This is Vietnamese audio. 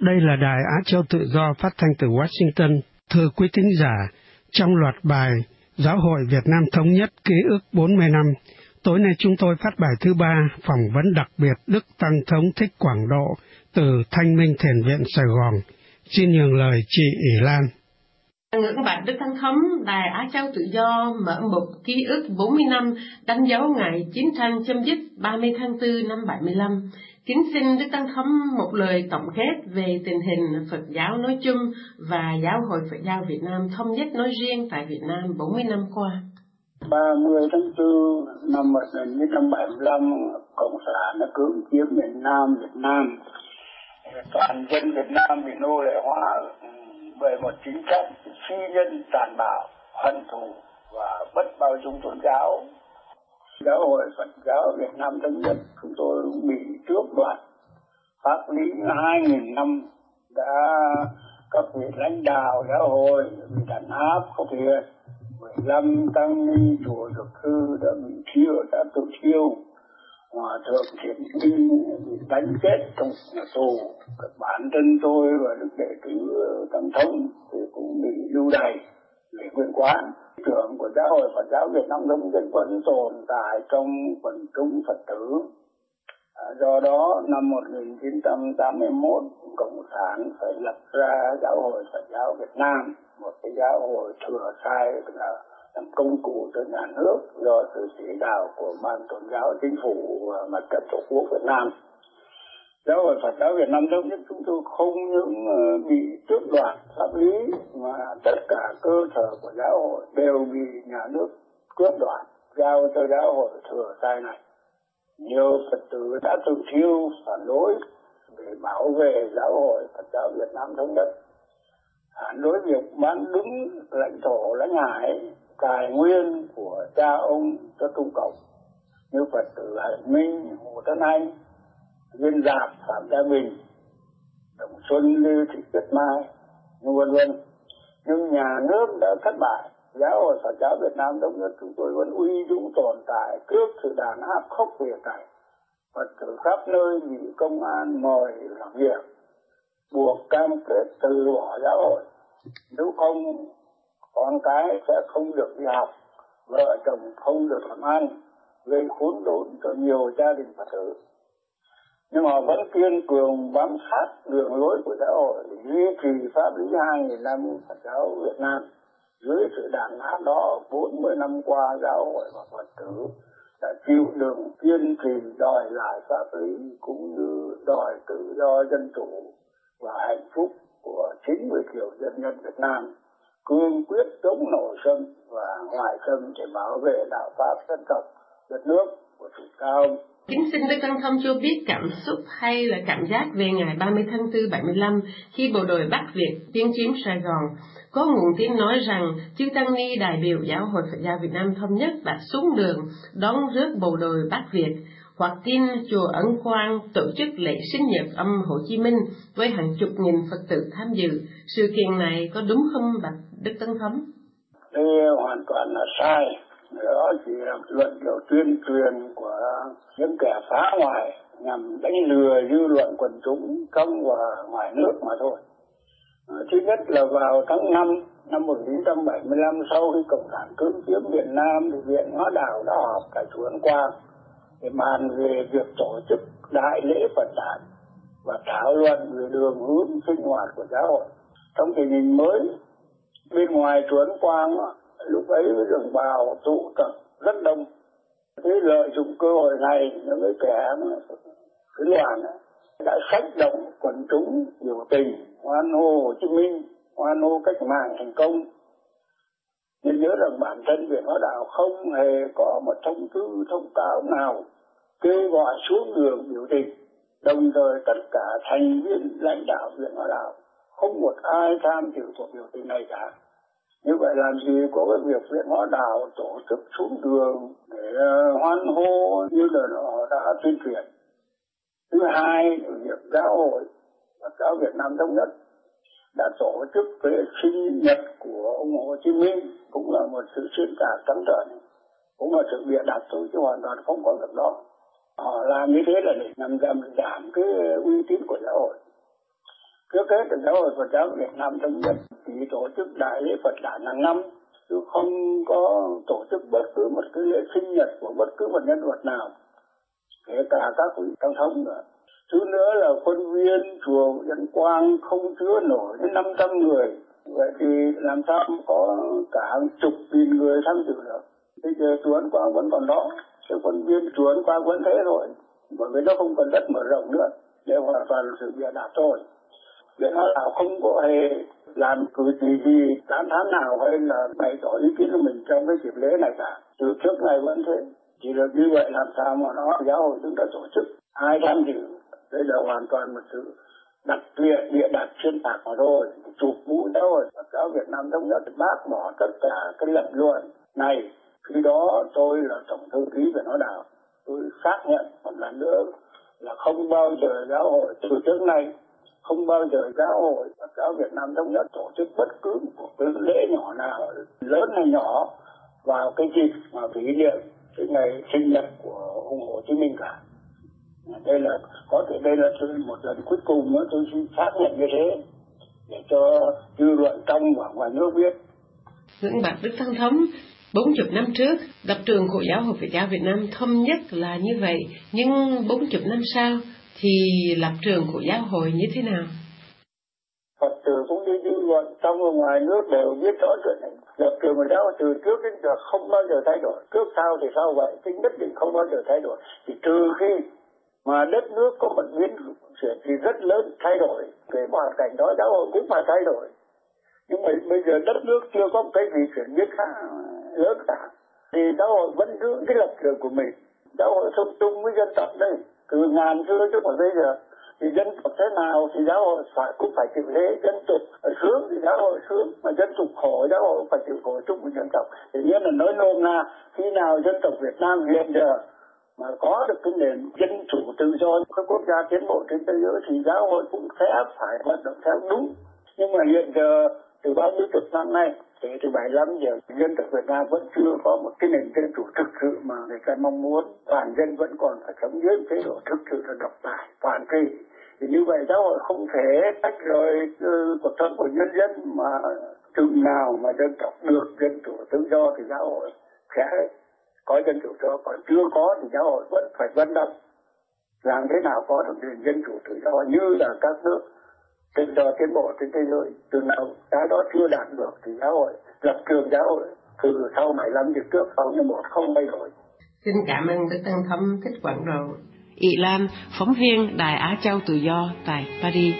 Đây là đài Á Châu Tự Do phát thanh từ Washington. Thưa quý thính giả, trong loạt bài Giáo hội Việt Nam Thống nhất ký ức 40 năm, tối nay chúng tôi phát bài thứ ba phỏng vấn đặc biệt Đức Tăng Thống Thích Quảng Độ từ Thanh Minh Thiền Viện Sài Gòn. Xin nhường lời chị ỷ Lan. Ngưỡng bạch Đức Thánh Thống, Đài Á Châu Tự Do mở một ký ức 40 năm đánh dấu ngày chiến tranh chấm dứt 30 tháng 4 năm 75. Kính xin Đức Tăng Thống một lời tổng kết về tình hình Phật giáo nói chung và Giáo hội Phật giáo Việt Nam thống nhất nói riêng tại Việt Nam 40 năm qua. 30 tháng 4 năm 1975, Cộng sản đã cưỡng chiếm miền Nam Việt Nam. Toàn dân Việt Nam bị nô lệ hóa bởi một chính sách phi nhân tàn bạo, hận thù và bất bao dung tôn giáo giáo hội Phật giáo Việt Nam thống nhất, chúng tôi bị trước đoạn pháp lý hai nghìn năm đã các vị lãnh đạo giáo hội, bị đàn áp khốc thiệt 15 tăng ni chùa dược thư đã bị thiêu, đã tự thiêu. Hòa thượng thiện minh bị đánh chết trong nhà tù. Bản thân tôi và đức đệ tử tổng thống thì cũng bị lưu đày về nguyên quán trưởng của giáo hội Phật giáo Việt Nam Đông Dân vẫn tồn tại trong quần chúng Phật tử. À, do đó năm 1981 Cộng sản phải lập ra giáo hội Phật giáo Việt Nam, một cái giáo hội thừa sai là làm công cụ cho nhà nước do sự chỉ đạo của ban tôn giáo chính phủ và mặt trận tổ quốc Việt Nam giáo hội Phật giáo Việt Nam thống nhất, chúng tôi không những ờ, bị tước đoạt pháp lý mà tất cả cơ sở của giáo hội đều bị nhà nước cướp đoạt, giao cho giáo hội thừa sai này nhiều Phật tử đã tự thiêu, phản đối để bảo vệ giáo hội Phật giáo Việt Nam thống nhất. Phản đối việc bán đứng lãnh thổ, lãnh hải, tài nguyên của cha ông cho trung cộng. Như Phật tử Hải Minh, Hồ Tấn Anh viên giáp phạm gia bình, đồng xuân lưu thị tuyết mai vân vân. Nhưng nhà nước đã thất bại. Giáo hội phật giáo việt nam thống nhất chúng tôi vẫn uy dũng tồn tại trước sự đàn áp khốc liệt này. Phật tử khắp nơi bị công an mời làm việc, buộc cam kết từ bỏ giáo hội. Nếu không, con cái sẽ không được đi học, vợ chồng không được làm ăn, gây khốn đốn cho nhiều gia đình phật tử nhưng họ vẫn kiên cường bám sát đường lối của xã hội để duy trì pháp lý hai nghìn năm Phật giáo Việt Nam. Dưới sự đàn áp đó 40 năm qua giáo hội và Phật tử đã chịu đựng kiên trì đòi lại pháp lý cũng như đòi tự do dân chủ và hạnh phúc của 90 triệu dân nhân Việt Nam. Cương quyết chống nội xâm và ngoại xâm để bảo vệ đạo pháp dân tộc, đất nước của chủ cao Kính xin Đức Tăng Thông cho biết cảm xúc hay là cảm giác về ngày 30 tháng 4 75 khi bộ đội Bắc Việt tiến chiếm Sài Gòn. Có nguồn tin nói rằng chư Tăng Ni, đại biểu Giáo hội Phật giáo Việt Nam Thống nhất đã xuống đường đón rước bộ đội Bắc Việt, hoặc tin chùa Ấn Quang tổ chức lễ sinh nhật âm Hồ Chí Minh với hàng chục nghìn Phật tử tham dự. Sự kiện này có đúng không bạch Đức Tăng Thống? Đây hoàn toàn là sai đó chỉ là luận điệu tuyên truyền của những kẻ phá hoại nhằm đánh lừa dư luận quần chúng trong và ngoài nước mà thôi. Ờ, thứ nhất là vào tháng 5 năm 1975 sau khi Cộng sản cưỡng chiếm Việt Nam thì Viện Hóa Đảo đã họp tại chùa Ấn Quang để bàn về việc tổ chức đại lễ Phật đản và thảo luận về đường hướng sinh hoạt của giáo hội. Trong tình hình mới, bên ngoài chùa Ấn Quang lúc ấy đồng bào tụ tập rất đông. Thế lợi dụng cơ hội này những cái kẻ cái đoàn đã sách động quần chúng biểu tình, hoan hô Hồ Chí Minh, hoan hô cách mạng thành công. Nên nhớ rằng bản thân Việt Hóa Đạo không hề có một thông tư, thông cáo nào kêu gọi xuống đường biểu tình. Đồng thời tất cả thành viên lãnh đạo Viện Hóa Đạo không một ai tham dự cuộc biểu tình này cả như vậy làm gì có cái việc viện hóa đạo, tổ chức xuống đường để ờ, hoan hô như là họ đã tuyên truyền. Thứ hai việc giáo hội và giáo Việt Nam thống nhất đã tổ chức lễ sinh nhật của ông Hồ Chí Minh, cũng là một sự xuyên tạc trắng trợn, cũng là sự bịa đặt thôi, chứ hoàn toàn không có việc đó. Họ làm như thế là để nhằm giảm giảm cái uy tín của giáo hội trước hết là giáo hội Phật giáo Việt Nam thống nhất chỉ tổ chức đại lễ Phật đản hàng năm, chứ không có tổ chức bất cứ một cái lễ sinh nhật của bất cứ một nhân vật nào, kể cả các vị tăng thống nữa. Thứ nữa là quân viên, chùa Dân Quang không chứa nổi đến 500 người. Vậy thì làm sao có cả hàng chục nghìn người tham dự được? Bây giờ chùa Quang vẫn còn đó cái quân viên chùa Quang vẫn thế rồi bởi vì nó không còn đất mở rộng nữa, để hoàn toàn sự bịa đặt thôi để nó là không có hề làm cử chỉ gì tán tháng nào hay là bày tỏ ý kiến của mình trong cái dịp lễ này cả. Từ trước này vẫn thế. Chỉ được như vậy làm sao mà nó giáo hội chúng ta tổ chức. Ai tham dự, đây là hoàn toàn một sự đặt biệt địa đặt xuyên tạc mà thôi. Chụp mũ giáo rồi Phật giáo Việt Nam thống nhất, bác bỏ tất cả cái lập luận này. Khi đó tôi là tổng thư ký về nó đạo tôi xác nhận một lần nữa là không bao giờ giáo hội từ trước nay không bao giờ giáo hội và giáo Việt Nam thống nhất tổ chức bất cứ một cái lễ nhỏ nào lớn hay nhỏ vào cái dịp mà kỷ niệm cái ngày sinh nhật của ông Hồ Chí Minh cả đây là có thể đây là một lần cuối cùng nữa tôi xin xác nhận như thế để cho dư luận trong và ngoài nước biết. Dẫn bạc Đức Thăng Thống, 40 năm trước, lập trường của giáo hội Phật giáo Việt Nam thống nhất là như vậy, nhưng 40 năm sau thì lập trường của giáo hội như thế nào? Phật tử cũng như dư luận, trong và ngoài nước đều biết rõ chuyện này. Lập trường của giáo hội từ trước đến giờ không bao giờ thay đổi. Trước sau thì sao vậy? Thì nhất định không bao giờ thay đổi. Thì trừ khi mà đất nước có một biến chuyển thì rất lớn thay đổi về hoàn cảnh đó giáo hội cũng phải thay đổi nhưng mà bây giờ đất nước chưa có một cái gì chuyển biến khác lớn cả thì giáo hội vẫn giữ cái lập trường của mình giáo hội sống chung với dân tộc đây từ ngàn xưa chứ còn bây giờ, thì dân tộc thế nào thì giáo hội phải, cũng phải chịu thế dân tộc sướng thì giáo hội sướng mà dân tộc khổ giáo hội phải chịu khổ chung với dân tộc. Thì nghĩa là nói nôm na, khi nào dân tộc Việt Nam hiện giờ mà có được cái nền dân chủ tự do, các quốc gia tiến bộ trên thế giới thì giáo hội cũng sẽ phải hoạt động theo đúng. Nhưng mà hiện giờ từ bao nhiêu chục năm nay kể từ 75 giờ, dân tộc Việt Nam vẫn chưa có một cái nền dân chủ thực sự mà người ta mong muốn. Toàn dân vẫn còn phải sống dưới chế độ thực sự là độc tài, toàn trị thì như vậy xã hội không thể tách rời cuộc sống của nhân dân mà chừng nào mà dân tộc được dân chủ tự do thì xã hội sẽ có dân chủ cho. Còn chưa có thì xã hội vẫn phải vận động. Làm thế nào có được nền dân chủ tự do như là các nước tự do tiến bộ trên thế giới. Từ nào cái đó chưa đạt được thì giáo hội lập trường giáo hội từ sau 75 năm trước sau như một không thay đổi. Xin cảm ơn đức tăng thâm thích quảng đồ Ị Lan, phóng viên Đài Á Châu Tự Do tại Paris.